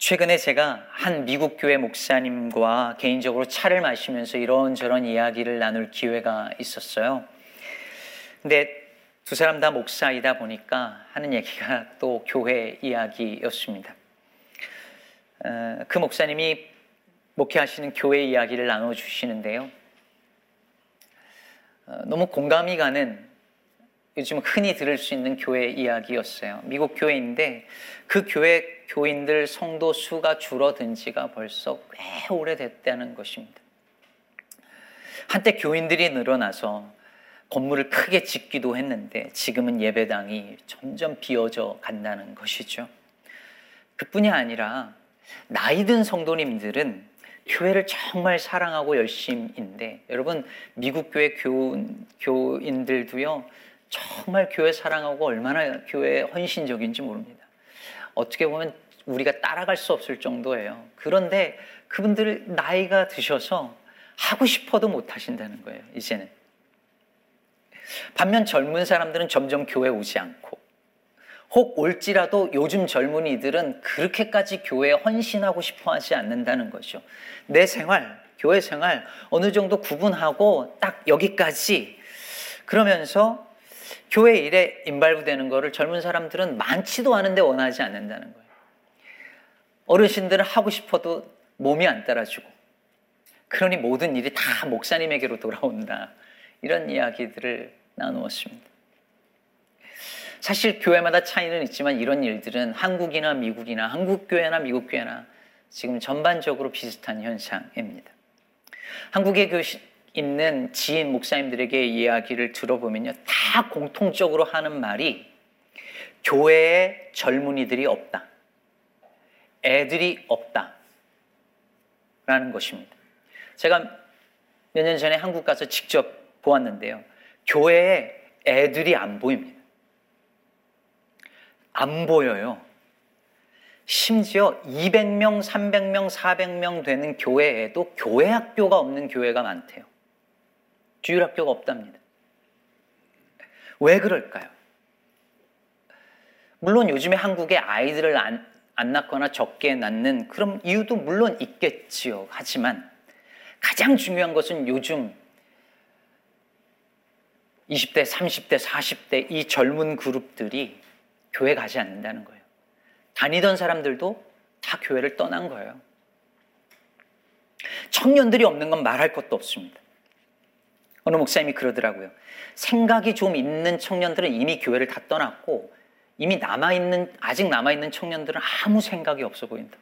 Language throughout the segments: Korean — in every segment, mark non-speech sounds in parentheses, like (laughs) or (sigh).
최근에 제가 한 미국 교회 목사님과 개인적으로 차를 마시면서 이런저런 이야기를 나눌 기회가 있었어요. 근데 두 사람 다 목사이다 보니까 하는 얘기가 (laughs) 또 교회 이야기였습니다. 어, 그 목사님이 목회하시는 교회 이야기를 나눠주시는데요. 어, 너무 공감이 가는 요즘 흔히 들을 수 있는 교회 이야기였어요. 미국 교회인데 그 교회 교인들 성도 수가 줄어든 지가 벌써 꽤 오래됐다는 것입니다. 한때 교인들이 늘어나서 건물을 크게 짓기도 했는데 지금은 예배당이 점점 비어져 간다는 것이죠. 그뿐이 아니라 나이 든 성도님들은 교회를 정말 사랑하고 열심인데 여러분 미국 교회 교인, 교인들도요 정말 교회 사랑하고 얼마나 교회에 헌신적인지 모릅니다. 어떻게 보면 우리가 따라갈 수 없을 정도예요. 그런데 그분들 나이가 드셔서 하고 싶어도 못 하신다는 거예요, 이제는. 반면 젊은 사람들은 점점 교회 오지 않고, 혹 올지라도 요즘 젊은이들은 그렇게까지 교회에 헌신하고 싶어 하지 않는다는 거죠. 내 생활, 교회 생활 어느 정도 구분하고 딱 여기까지 그러면서 교회 일에 임발부되는 것을 젊은 사람들은 많지도 않은데 원하지 않는다는 거예요. 어르신들은 하고 싶어도 몸이 안 따라주고 그러니 모든 일이 다 목사님에게로 돌아온다. 이런 이야기들을 나누었습니다. 사실 교회마다 차이는 있지만 이런 일들은 한국이나 미국이나 한국 교회나 미국 교회나 지금 전반적으로 비슷한 현상입니다. 한국의 교시, 있는 지인 목사님들에게 이야기를 들어보면요. 다 공통적으로 하는 말이 교회에 젊은이들이 없다. 애들이 없다. 라는 것입니다. 제가 몇 년 전에 한국 가서 직접 보았는데요. 교회에 애들이 안 보입니다. 안 보여요. 심지어 200명, 300명, 400명 되는 교회에도 교회 학교가 없는 교회가 많대요. 주일학교가 없답니다. 왜 그럴까요? 물론 요즘에 한국에 아이들을 안, 안 낳거나 적게 낳는 그런 이유도 물론 있겠지요. 하지만 가장 중요한 것은 요즘 20대, 30대, 40대 이 젊은 그룹들이 교회 가지 않는다는 거예요. 다니던 사람들도 다 교회를 떠난 거예요. 청년들이 없는 건 말할 것도 없습니다. 어느 목사님이 그러더라고요. 생각이 좀 있는 청년들은 이미 교회를 다 떠났고 이미 남아 있는, 아직 남아 있는 청년들은 아무 생각이 없어 보인다.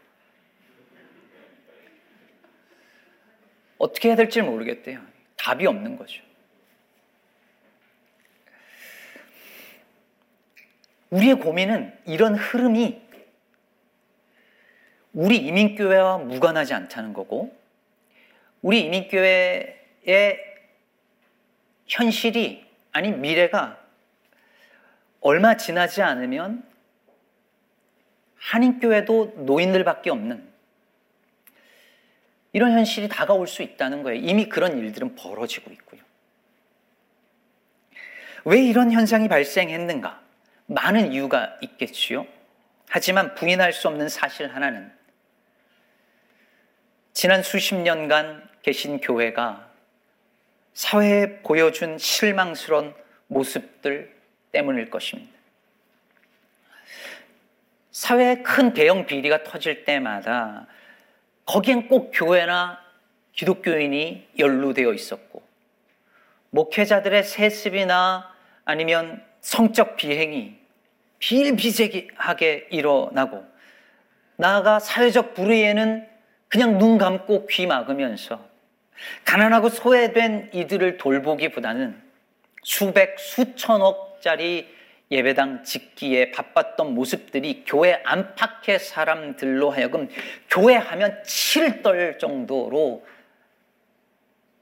어떻게 해야 될지 모르겠대요. 답이 없는 거죠. 우리의 고민은 이런 흐름이 우리 이민교회와 무관하지 않다는 거고, 우리 이민교회의 현실이 아니 미래가 얼마 지나지 않으면 한인교회도 노인들밖에 없는 이런 현실이 다가올 수 있다는 거예요. 이미 그런 일들은 벌어지고 있고요. 왜 이런 현상이 발생했는가? 많은 이유가 있겠지요. 하지만 부인할 수 없는 사실 하나는 지난 수십 년간 계신 교회가 사회에 보여준 실망스러운 모습들 때문일 것입니다. 사회에 큰 대형 비리가 터질 때마다 거기엔 꼭 교회나 기독교인이 연루되어 있었고, 목회자들의 세습이나 아니면 성적 비행이 비일비재하게 일어나고, 나아가 사회적 불의에는 그냥 눈 감고 귀 막으면서 가난하고 소외된 이들을 돌보기보다는 수백, 수천억짜리 예배당 짓기에 바빴던 모습들이 교회 안팎의 사람들로 하여금 교회 하면 칠떨 정도로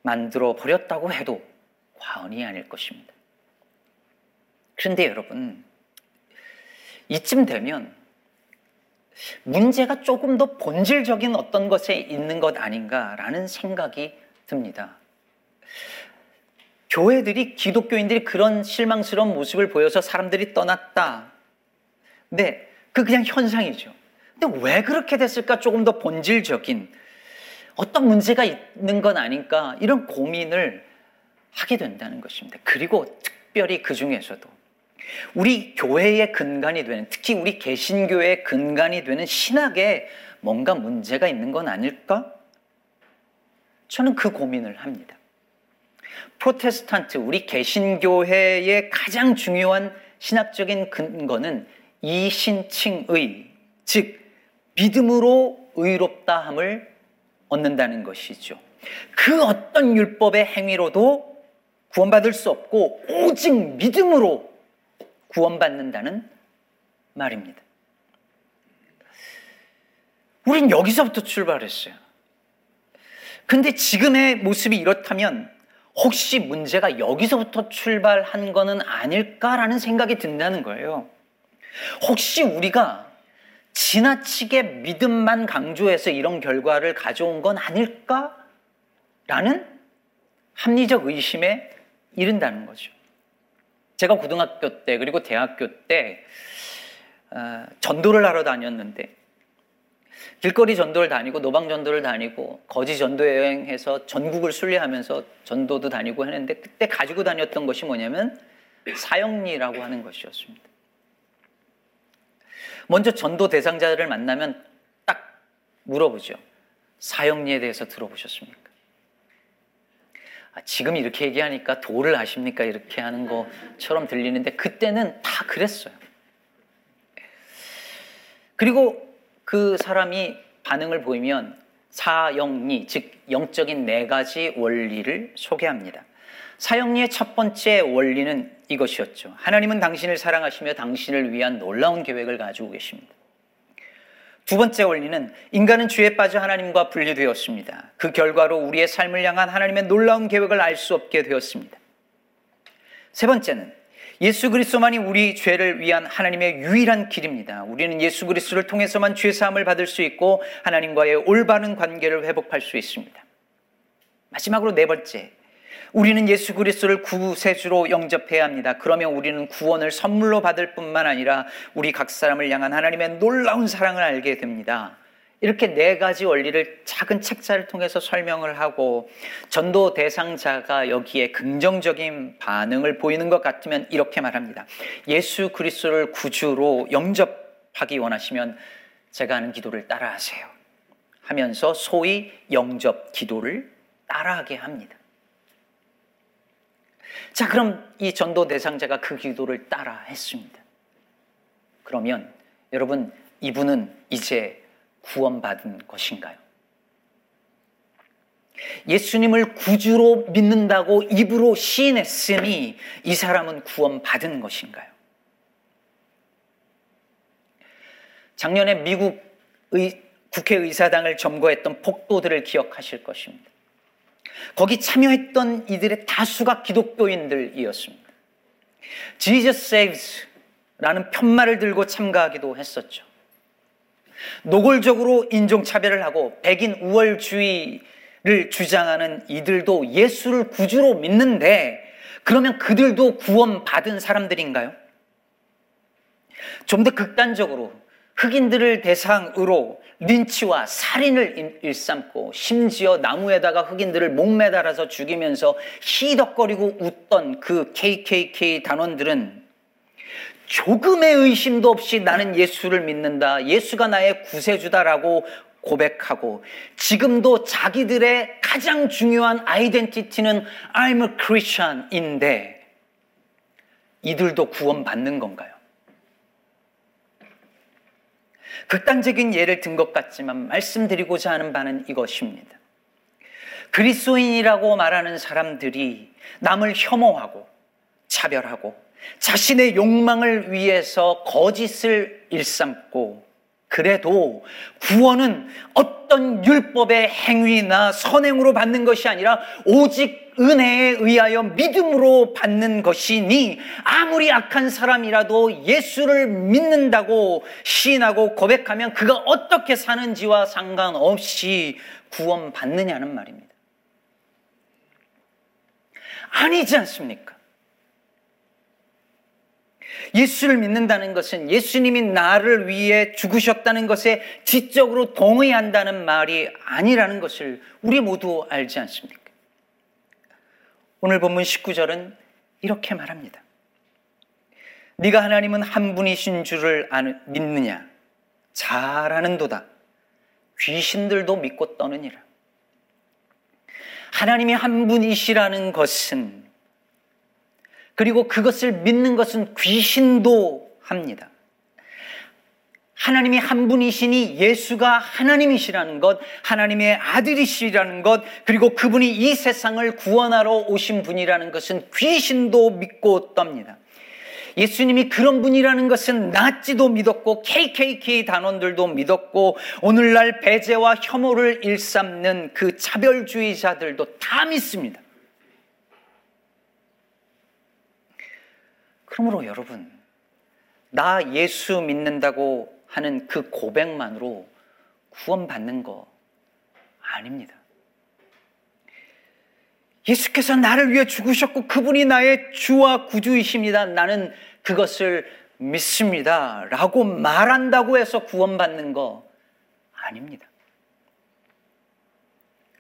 만들어 버렸다고 해도 과언이 아닐 것입니다. 그런데 여러분, 이쯤 되면 문제가 조금 더 본질적인 어떤 것에 있는 것 아닌가라는 생각이 듭니다. 교회들이 기독교인들이 그런 실망스러운 모습을 보여서 사람들이 떠났다. 네, 그 그냥 현상이죠. 근데 왜 그렇게 됐을까? 조금 더 본질적인 어떤 문제가 있는 건 아닐까? 이런 고민을 하게 된다는 것입니다. 그리고 특별히 그 중에서도 우리 교회의 근간이 되는 특히 우리 개신교회의 근간이 되는 신학에 뭔가 문제가 있는 건 아닐까? 저는 그 고민을 합니다. 프로테스탄트 우리 개신교회의 가장 중요한 신학적인 근거는 이신칭의 즉 믿음으로 의롭다함을 얻는다는 것이죠. 그 어떤 율법의 행위로도 구원받을 수 없고 오직 믿음으로 구원받는다는 말입니다. 우린 여기서부터 출발했어요. 근데 지금의 모습이 이렇다면 혹시 문제가 여기서부터 출발한 거는 아닐까라는 생각이 든다는 거예요. 혹시 우리가 지나치게 믿음만 강조해서 이런 결과를 가져온 건 아닐까? 라는 합리적 의심에 이른다는 거죠. 제가 고등학교 때 그리고 대학교 때 어, 전도를 하러 다녔는데 길거리 전도를 다니고 노방 전도를 다니고 거지 전도 여행해서 전국을 순례하면서 전도도 다니고 했는데 그때 가지고 다녔던 것이 뭐냐면 사형리라고 하는 것이었습니다. 먼저 전도 대상자를 만나면 딱 물어보죠. 사형리에 대해서 들어보셨습니까? 아, 지금 이렇게 얘기하니까 도를 아십니까? 이렇게 하는 것처럼 들리는데 그때는 다 그랬어요. 그리고 그 사람이 반응을 보이면 사영리, 즉 영적인 네 가지 원리를 소개합니다. 사형리의 첫 번째 원리는 이것이었죠. 하나님은 당신을 사랑하시며 당신을 위한 놀라운 계획을 가지고 계십니다. 두 번째 원리는 인간은 죄에 빠져 하나님과 분리되었습니다. 그 결과로 우리의 삶을 향한 하나님의 놀라운 계획을 알 수 없게 되었습니다. 세 번째는 예수 그리스도만이 우리 죄를 위한 하나님의 유일한 길입니다. 우리는 예수 그리스도를 통해서만 죄 사함을 받을 수 있고 하나님과의 올바른 관계를 회복할 수 있습니다. 마지막으로 네 번째. 우리는 예수 그리스도를 구세주로 영접해야 합니다. 그러면 우리는 구원을 선물로 받을 뿐만 아니라 우리 각 사람을 향한 하나님의 놀라운 사랑을 알게 됩니다. 이렇게 네 가지 원리를 작은 책자를 통해서 설명을 하고 전도 대상자가 여기에 긍정적인 반응을 보이는 것 같으면 이렇게 말합니다. 예수 그리스도를 구주로 영접하기 원하시면 제가 하는 기도를 따라하세요. 하면서 소위 영접 기도를 따라하게 합니다. 자, 그럼 이 전도 대상자가 그 기도를 따라 했습니다. 그러면 여러분, 이분은 이제 구원받은 것인가요? 예수님을 구주로 믿는다고 입으로 시인했으니 이 사람은 구원받은 것인가요? 작년에 미국 의, 국회의사당을 점거했던 폭도들을 기억하실 것입니다. 거기 참여했던 이들의 다수가 기독교인들이었습니다. Jesus Saves라는 편말을 들고 참가하기도 했었죠. 노골적으로 인종차별을 하고 백인 우월주의를 주장하는 이들도 예수를 구주로 믿는데 그러면 그들도 구원받은 사람들인가요? 좀 더 극단적으로 흑인들을 대상으로 린치와 살인을 일삼고 심지어 나무에다가 흑인들을 목매달아서 죽이면서 희덕거리고 웃던 그 KKK 단원들은 조금의 의심도 없이 나는 예수를 믿는다. 예수가 나의 구세주다라고 고백하고 지금도 자기들의 가장 중요한 아이덴티티는 I'm a Christian인데 이들도 구원받는 건가요? 극단적인 예를 든 것 같지만 말씀드리고자 하는 바는 이것입니다. 그리스도인이라고 말하는 사람들이 남을 혐오하고 차별하고 자신의 욕망을 위해서 거짓을 일삼고 그래도 구원은 어떤 율법의 행위나 선행으로 받는 것이 아니라 오직 은혜에 의하여 믿음으로 받는 것이니 아무리 악한 사람이라도 예수를 믿는다고 시인하고 고백하면 그가 어떻게 사는지와 상관없이 구원받느냐는 말입니다. 아니지 않습니까? 예수를 믿는다는 것은 예수님이 나를 위해 죽으셨다는 것에 지적으로 동의한다는 말이 아니라는 것을 우리 모두 알지 않습니까? 오늘 본문 19절은 이렇게 말합니다. 네가 하나님은 한 분이신 줄을 믿느냐? 잘하는도다. 귀신들도 믿고 떠느니라. 하나님이 한 분이시라는 것은 그리고 그것을 믿는 것은 귀신도 합니다. 하나님이 한 분이시니 예수가 하나님이시라는 것, 하나님의 아들이시라는 것, 그리고 그분이 이 세상을 구원하러 오신 분이라는 것은 귀신도 믿고 떱니다. 예수님이 그런 분이라는 것은 나치도 믿었고 KKK 단원들도 믿었고 오늘날 배제와 혐오를 일삼는 그 차별주의자들도 다 믿습니다. 그러므로 여러분, 나 예수 믿는다고 하는 그 고백만으로 구원받는 거 아닙니다. 예수께서 나를 위해 죽으셨고 그분이 나의 주와 구주이십니다. 나는 그것을 믿습니다. 라고 말한다고 해서 구원받는 거 아닙니다.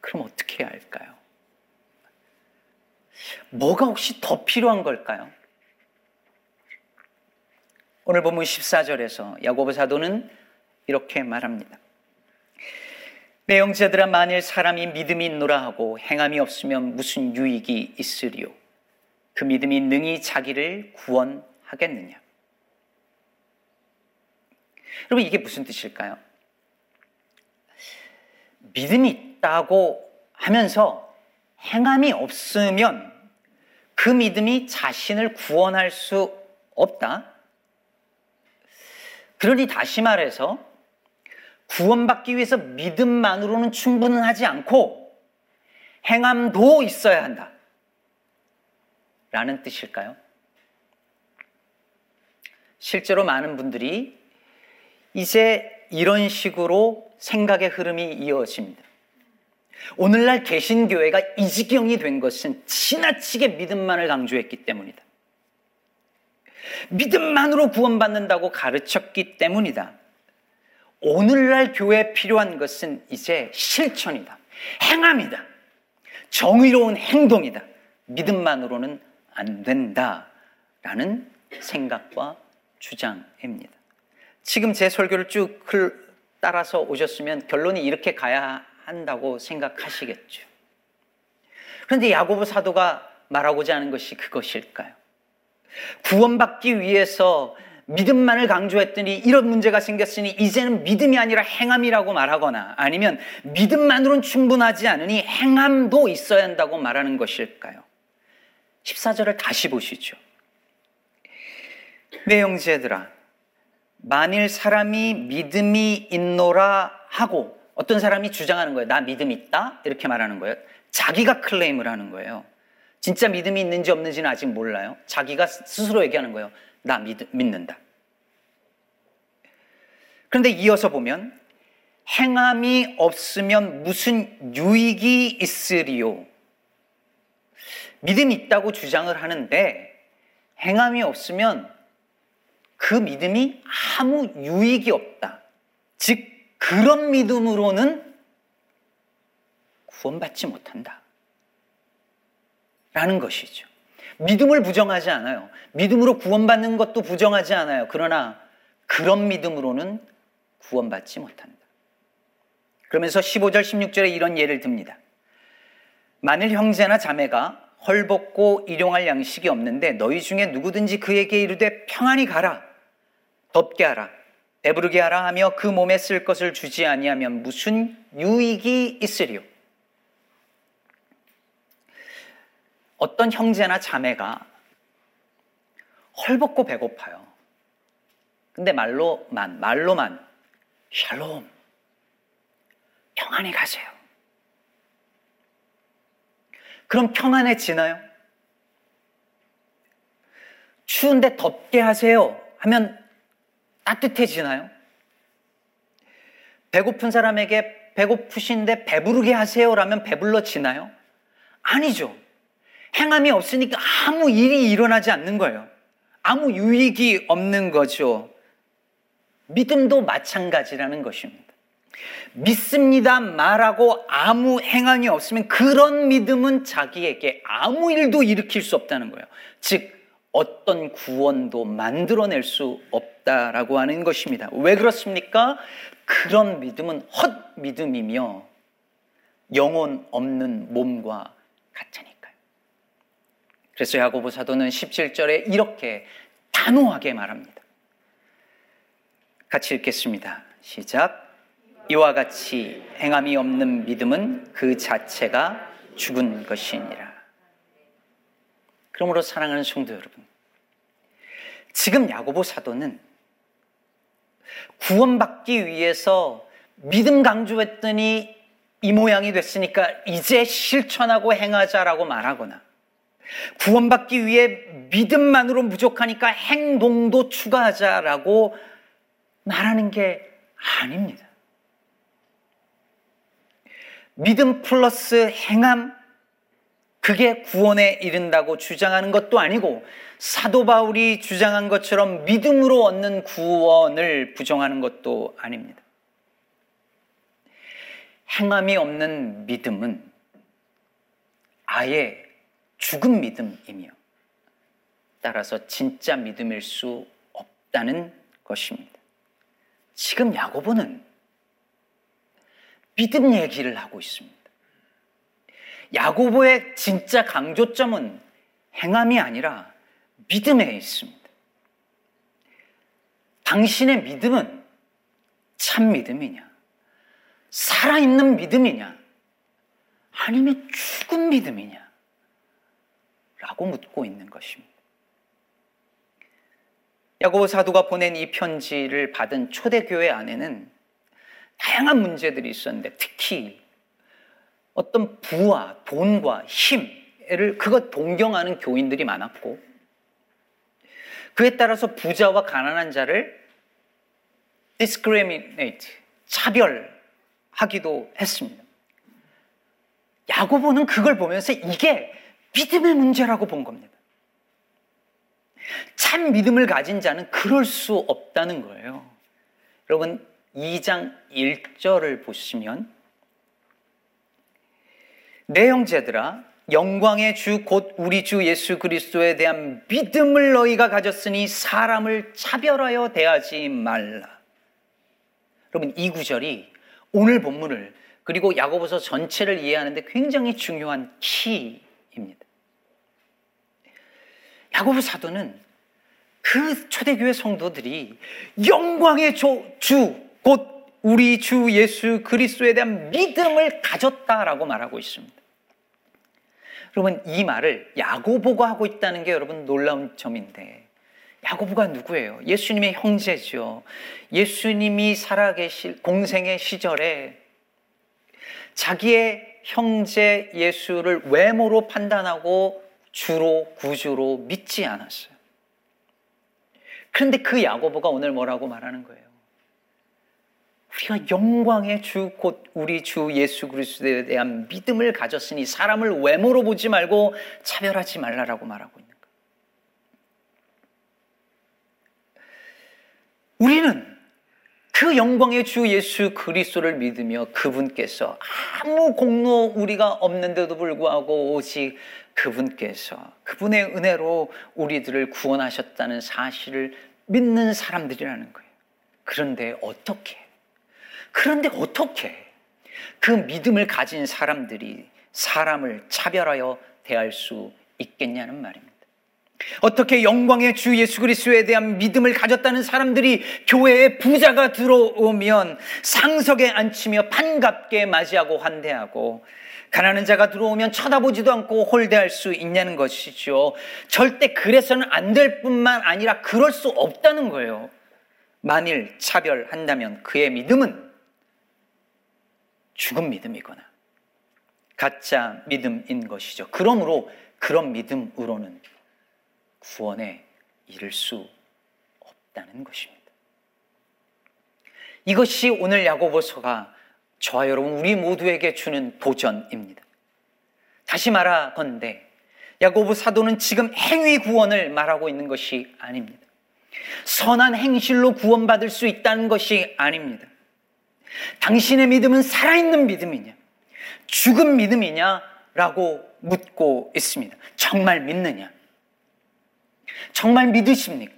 그럼 어떻게 해야 할까요? 뭐가 혹시 더 필요한 걸까요? 오늘 본문 14절에서 야고보 사도는 이렇게 말합니다. 내 형제들아 만일 사람이 믿음이 있노라 하고 행함이 없으면 무슨 유익이 있으리요 그 믿음이 능히 자기를 구원하겠느냐 여러분 이게 무슨 뜻일까요? 믿음이 있다고 하면서 행함이 없으면 그 믿음이 자신을 구원할 수 없다. 그러니 다시 말해서 구원받기 위해서 믿음만으로는 충분하지 않고 행함도 있어야 한다. 라는 뜻일까요? 실제로 많은 분들이 이제 이런 식으로 생각의 흐름이 이어집니다. 오늘날 개신교회가 이 지경이 된 것은 지나치게 믿음만을 강조했기 때문이다. 믿음만으로 구원받는다고 가르쳤기 때문이다. 오늘날 교회에 필요한 것은 이제 실천이다. 행함이다. 정의로운 행동이다. 믿음만으로는 안 된다. 라는 생각과 주장입니다. 지금 제 설교를 쭉 따라서 오셨으면 결론이 이렇게 가야 한다고 생각하시겠죠. 그런데 야고보 사도가 말하고자 하는 것이 그것일까요? 구원받기 위해서 믿음만을 강조했더니 이런 문제가 생겼으니 이제는 믿음이 아니라 행함이라고 말하거나 아니면 믿음만으로는 충분하지 않으니 행함도 있어야 한다고 말하는 것일까요? 14절을 다시 보시죠. 내 형제들아, 만일 사람이 믿음이 있노라 하고 어떤 사람이 주장하는 거예요. 나 믿음 있다? 이렇게 말하는 거예요. 자기가 클레임을 하는 거예요. 진짜 믿음이 있는지 없는지는 아직 몰라요. 자기가 스스로 얘기하는 거예요. 나 믿, 믿는다. 그런데 이어서 보면 행함이 없으면 무슨 유익이 있으리요? 믿음이 있다고 주장을 하는데 행함이 없으면 그 믿음이 아무 유익이 없다. 즉, 그런 믿음으로는 구원받지 못한다. 라는 것이죠. 믿음을 부정하지 않아요. 믿음으로 구원받는 것도 부정하지 않아요. 그러나 그런 믿음으로는 구원받지 못한다. 그러면서 15절, 16절에 이런 예를 듭니다. 만일 형제나 자매가 헐벗고 일용할 양식이 없는데 너희 중에 누구든지 그에게 이르되 평안히 가라, 덥게 하라, 배부르게 하라 하며 그 몸에 쓸 것을 주지 아니하면 무슨 유익이 있으리요? 어떤 형제나 자매가 헐벗고 배고파요. 근데 말로만, 말로만, 샬롬, 평안히 가세요. 그럼 평안해지나요? 추운데 덥게 하세요 하면 따뜻해지나요? 배고픈 사람에게 배고프신데 배부르게 하세요라면 배불러지나요? 아니죠. 행함이 없으니까 아무 일이 일어나지 않는 거예요. 아무 유익이 없는 거죠. 믿음도 마찬가지라는 것입니다. 믿습니다 말하고 아무 행함이 없으면 그런 믿음은 자기에게 아무 일도 일으킬 수 없다는 거예요. 즉, 어떤 구원도 만들어낼 수 없다라고 하는 것입니다. 왜 그렇습니까? 그런 믿음은 헛 믿음이며 영혼 없는 몸과 같으니까요. 그래서 야고보 사도는 17절에 이렇게 단호하게 말합니다. 같이 읽겠습니다. 시작. 이와 같이 행함이 없는 믿음은 그 자체가 죽은 것이니라. 그러므로 사랑하는 성도 여러분, 지금 야고보 사도는 구원받기 위해서 믿음 강조했더니 이 모양이 됐으니까 이제 실천하고 행하자라고 말하거나 구원받기 위해 믿음만으로 부족하니까 행동도 추가하자라고 말하는 게 아닙니다. 믿음 플러스 행함, 그게 구원에 이른다고 주장하는 것도 아니고 사도 바울이 주장한 것처럼 믿음으로 얻는 구원을 부정하는 것도 아닙니다. 행함이 없는 믿음은 아예 죽은 믿음이며 따라서 진짜 믿음일 수 없다는 것입니다. 지금 야고보는 믿음 얘기를 하고 있습니다. 야고보의 진짜 강조점은 행함이 아니라 믿음에 있습니다. 당신의 믿음은 참 믿음이냐? 살아있는 믿음이냐? 아니면 죽은 믿음이냐? 라고 묻고 있는 것입니다. 야고보 사도가 보낸 이 편지를 받은 초대교회 안에는 다양한 문제들이 있었는데 특히 어떤 부와 돈과 힘을 그것 동경하는 교인들이 많았고 그에 따라서 부자와 가난한 자를 discriminate 차별하기도 했습니다. 야고보는 그걸 보면서 이게 믿음의 문제라고 본 겁니다. 참 믿음을 가진 자는 그럴 수 없다는 거예요. 여러분 2장 1절을 보시면 내 형제들아 영광의 주 곧 우리 주 예수 그리스도에 대한 믿음을 너희가 가졌으니 사람을 차별하여 대하지 말라. 여러분 이 구절이 오늘 본문을 그리고 야고보서 전체를 이해하는데 굉장히 중요한 키입니다. 야고보 사도는 그 초대교회 성도들이 영광의 주, 곧 우리 주 예수 그리스도에 대한 믿음을 가졌다라고 말하고 있습니다. 여러분 이 말을 야고보가 하고 있다는 게 여러분 놀라운 점인데 야고보가 누구예요? 예수님의 형제죠. 예수님이 살아계실 공생의 시절에 자기의 형제 예수를 외모로 판단하고 주로 구주로 믿지 않았어요. 그런데 그 야고보가 오늘 뭐라고 말하는 거예요? 우리가 영광의 주 곧 우리 주 예수 그리스도에 대한 믿음을 가졌으니 사람을 외모로 보지 말고 차별하지 말라라고 말하고 있는 거예요. 우리는 그 영광의 주 예수 그리스도를 믿으며 그분께서 아무 공로 우리가 없는데도 불구하고 오직 그분께서 그분의 은혜로 우리들을 구원하셨다는 사실을 믿는 사람들이라는 거예요. 그런데 어떻게 그런데 어떻게 그 믿음을 가진 사람들이 사람을 차별하여 대할 수 있겠냐는 말입니다. 어떻게 영광의 주 예수 그리스도에 대한 믿음을 가졌다는 사람들이 교회에 부자가 들어오면 상석에 앉히며 반갑게 맞이하고 환대하고 가난한 자가 들어오면 쳐다보지도 않고 홀대할 수 있냐는 것이죠. 절대 그래서는 안 될 뿐만 아니라 그럴 수 없다는 거예요. 만일 차별한다면 그의 믿음은 죽은 믿음이거나 가짜 믿음인 것이죠. 그러므로 그런 믿음으로는 구원에 이를 수 없다는 것입니다. 이것이 오늘 야고보서가 저와 여러분 우리 모두에게 주는 도전입니다. 다시 말하건대 야고보 사도는 지금 행위 구원을 말하고 있는 것이 아닙니다. 선한 행실로 구원받을 수 있다는 것이 아닙니다. 당신의 믿음은 살아있는 믿음이냐? 죽은 믿음이냐? 라고 묻고 있습니다. 정말 믿느냐? 정말 믿으십니까?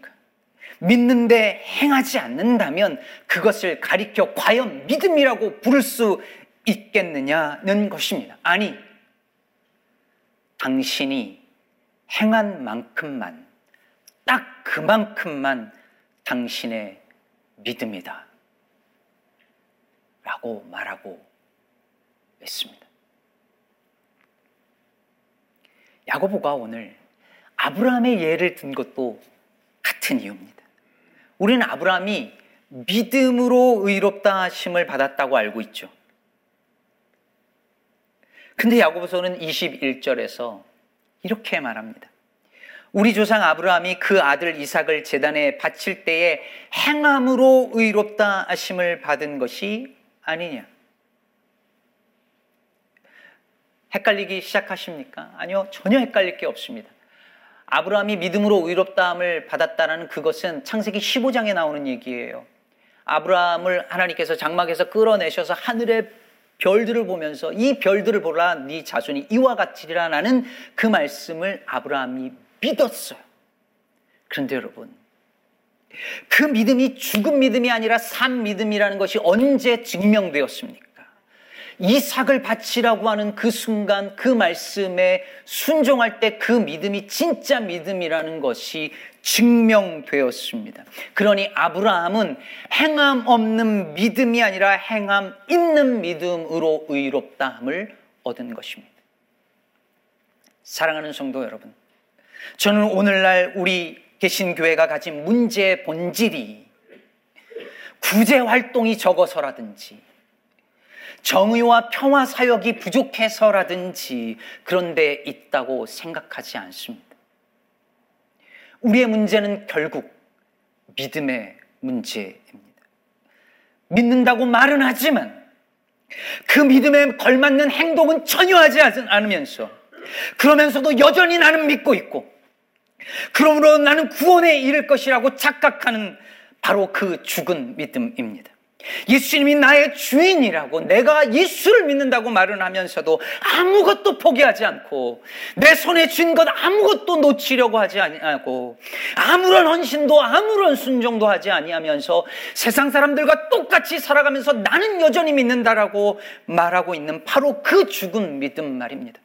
믿는데 행하지 않는다면 그것을 가리켜 과연 믿음이라고 부를 수 있겠느냐는 것입니다. 아니, 당신이 행한 만큼만, 딱 그만큼만 당신의 믿음이다. 라고 말하고 있습니다. 야고보가 오늘 아브라함의 예를 든 것도 같은 이유입니다. 우리는 아브라함이 믿음으로 의롭다 하심을 받았다고 알고 있죠. 근데 야고보서는 21절에서 이렇게 말합니다. 우리 조상 아브라함이 그 아들 이삭을 재단에 바칠 때에 행함으로 의롭다 하심을 받은 것이 아니냐. 헷갈리기 시작하십니까? 아니요, 전혀 헷갈릴 게 없습니다. 아브라함이 믿음으로 의롭다함을 받았다는 그것은 창세기 15장에 나오는 얘기예요. 아브라함을 하나님께서 장막에서 끌어내셔서 하늘의 별들을 보면서 이 별들을 보라 네 자손이 이와 같으리라는 그 말씀을 아브라함이 믿었어요. 그런데 여러분 그 믿음이 죽은 믿음이 아니라 산 믿음이라는 것이 언제 증명되었습니까? 이삭을 바치라고 하는 그 순간 그 말씀에 순종할 때 그 믿음이 진짜 믿음이라는 것이 증명되었습니다. 그러니 아브라함은 행함 없는 믿음이 아니라 행함 있는 믿음으로 의롭다함을 얻은 것입니다. 사랑하는 성도 여러분, 저는 오늘날 우리 계신 교회가 가진 문제의 본질이 구제 활동이 적어서라든지 정의와 평화 사역이 부족해서라든지 그런 데 있다고 생각하지 않습니다. 우리의 문제는 결국 믿음의 문제입니다. 믿는다고 말은 하지만 그 믿음에 걸맞는 행동은 전혀 하지 않으면서 그러면서도 여전히 나는 믿고 있고 그러므로 나는 구원에 이를 것이라고 착각하는 바로 그 죽은 믿음입니다. 예수님이 나의 주인이라고 내가 예수를 믿는다고 말을 하면서도 아무것도 포기하지 않고 내 손에 쥔 것 아무것도 놓치려고 하지 아니하고 아무런 헌신도 아무런 순종도 하지 아니하면서 세상 사람들과 똑같이 살아가면서 나는 여전히 믿는다라고 말하고 있는 바로 그 죽은 믿음 말입니다.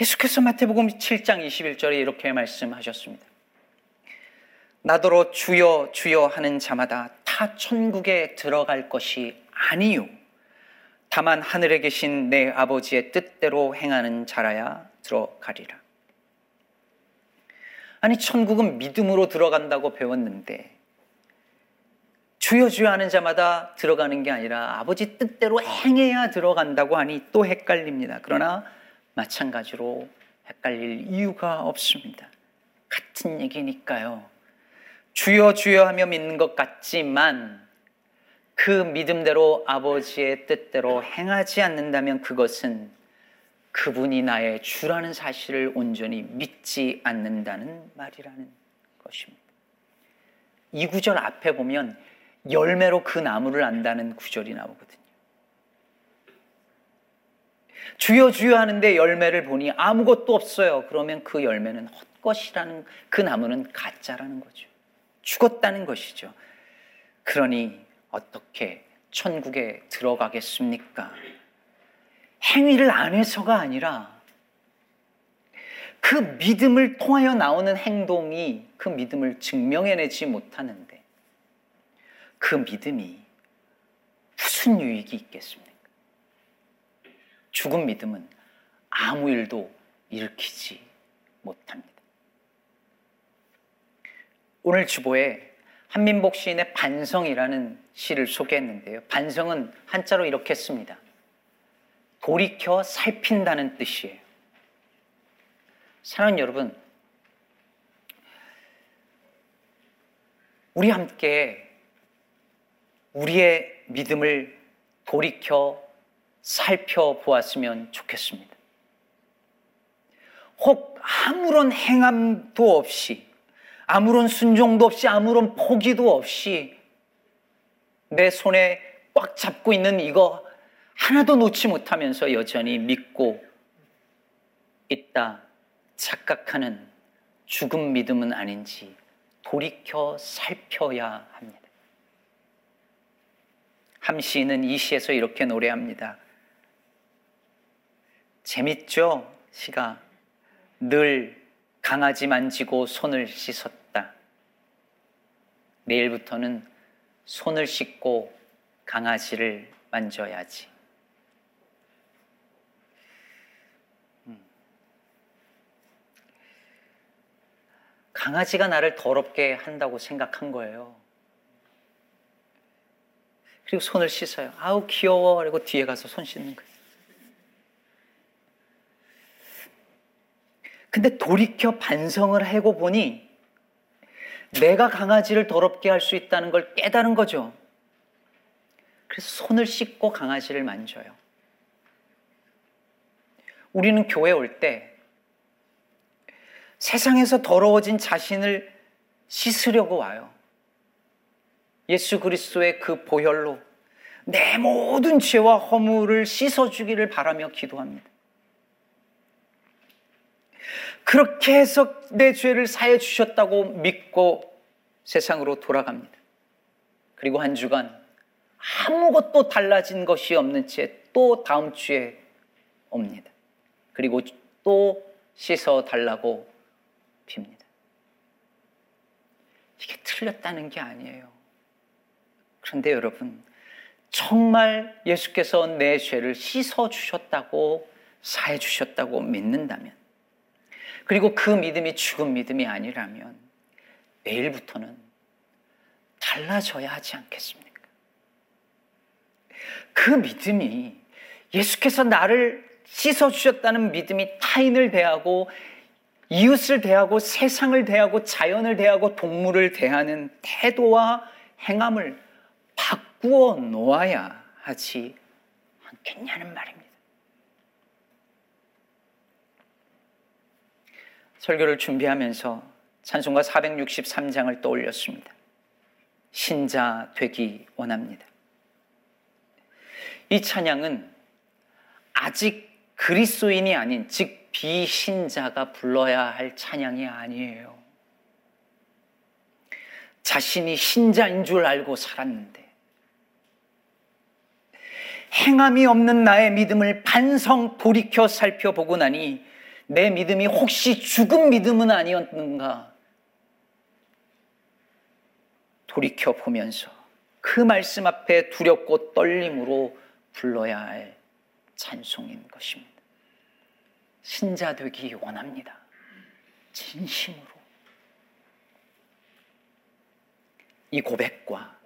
예수께서 마태복음 7장 21절에 이렇게 말씀하셨습니다. 나더러 주여 주여 하는 자마다 타 천국에 들어갈 것이 아니요 다만 하늘에 계신 내 아버지의 뜻대로 행하는 자라야 들어가리라. 아니 천국은 믿음으로 들어간다고 배웠는데 주여 주여 하는 자마다 들어가는 게 아니라 아버지 뜻대로 행해야 들어간다고 하니 또 헷갈립니다. 그러나 마찬가지로 헷갈릴 이유가 없습니다. 같은 얘기니까요. 주여 주여 하며 믿는 것 같지만 그 믿음대로 아버지의 뜻대로 행하지 않는다면 그것은 그분이 나의 주라는 사실을 온전히 믿지 않는다는 말이라는 것입니다. 이 구절 앞에 보면 열매로 그 나무를 안다는 구절이 나오거든요. 주여 주여 하는데 열매를 보니 아무것도 없어요. 그러면 그 열매는 헛것이라는 그 나무는 가짜라는 거죠. 죽었다는 것이죠. 그러니 어떻게 천국에 들어가겠습니까? 행위를 안 해서가 아니라 그 믿음을 통하여 나오는 행동이 그 믿음을 증명해내지 못하는데 그 믿음이 무슨 유익이 있겠습니까? 죽은 믿음은 아무 일도 일으키지 못합니다. 오늘 주보에 한민복 시인의 반성이라는 시를 소개했는데요. 반성은 한자로 이렇게 씁니다. 돌이켜 살핀다는 뜻이에요. 사랑하는 여러분, 우리 함께 우리의 믿음을 돌이켜 살펴보았으면 좋겠습니다. 혹 아무런 행함도 없이 아무런 순종도 없이 아무런 포기도 없이 내 손에 꽉 잡고 있는 이거 하나도 놓지 못하면서 여전히 믿고 있다 착각하는 죽음 믿음은 아닌지 돌이켜 살펴야 합니다. 함 시인은 이 시에서 이렇게 노래합니다. 재밌죠? 시가 늘 강아지 만지고 손을 씻었다. 내일부터는 손을 씻고 강아지를 만져야지. 음. 강아지가 나를 더럽게 한다고 생각한 거예요. 그리고 손을 씻어요. 아우 귀여워. 그리고 뒤에 가서 손 씻는 거예요. 근데 돌이켜 반성을 하고 보니 내가 강아지를 더럽게 할 수 있다는 걸 깨달은 거죠. 그래서 손을 씻고 강아지를 만져요. 우리는 교회 올 때 세상에서 더러워진 자신을 씻으려고 와요. 예수 그리스도의 그 보혈로 내 모든 죄와 허물을 씻어주기를 바라며 기도합니다. 그렇게 해서 내 죄를 사해 주셨다고 믿고 세상으로 돌아갑니다. 그리고 한 주간 아무것도 달라진 것이 없는 채 또 다음 주에 옵니다. 그리고 또 씻어 달라고 빕니다. 이게 틀렸다는 게 아니에요. 그런데 여러분, 정말 예수께서 내 죄를 씻어 주셨다고 사해 주셨다고 믿는다면 그리고 그 믿음이 죽은 믿음이 아니라면 내일부터는 달라져야 하지 않겠습니까? 그 믿음이 예수께서 나를 씻어주셨다는 믿음이 타인을 대하고 이웃을 대하고 세상을 대하고 자연을 대하고 동물을 대하는 태도와 행함을 바꾸어 놓아야 하지 않겠냐는 말입니다. 설교를 준비하면서 찬송가 463장을 떠올렸습니다. 신자 되기 원합니다. 이 찬양은 아직 그리스도인이 아닌 즉 비신자가 불러야 할 찬양이 아니에요. 자신이 신자인 줄 알고 살았는데 행함이 없는 나의 믿음을 반성 돌이켜 살펴보고 나니 내 믿음이 혹시 죽은 믿음은 아니었는가? 돌이켜 보면서 그 말씀 앞에 두렵고 떨림으로 불러야 할 찬송인 것입니다. 신자 되기 원합니다. 진심으로. 이 고백과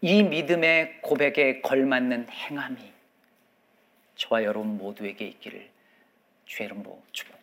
이 믿음의 고백에 걸맞는 행함이 저와 여러분 모두에게 있기를 주의 이름으로 축복합니다.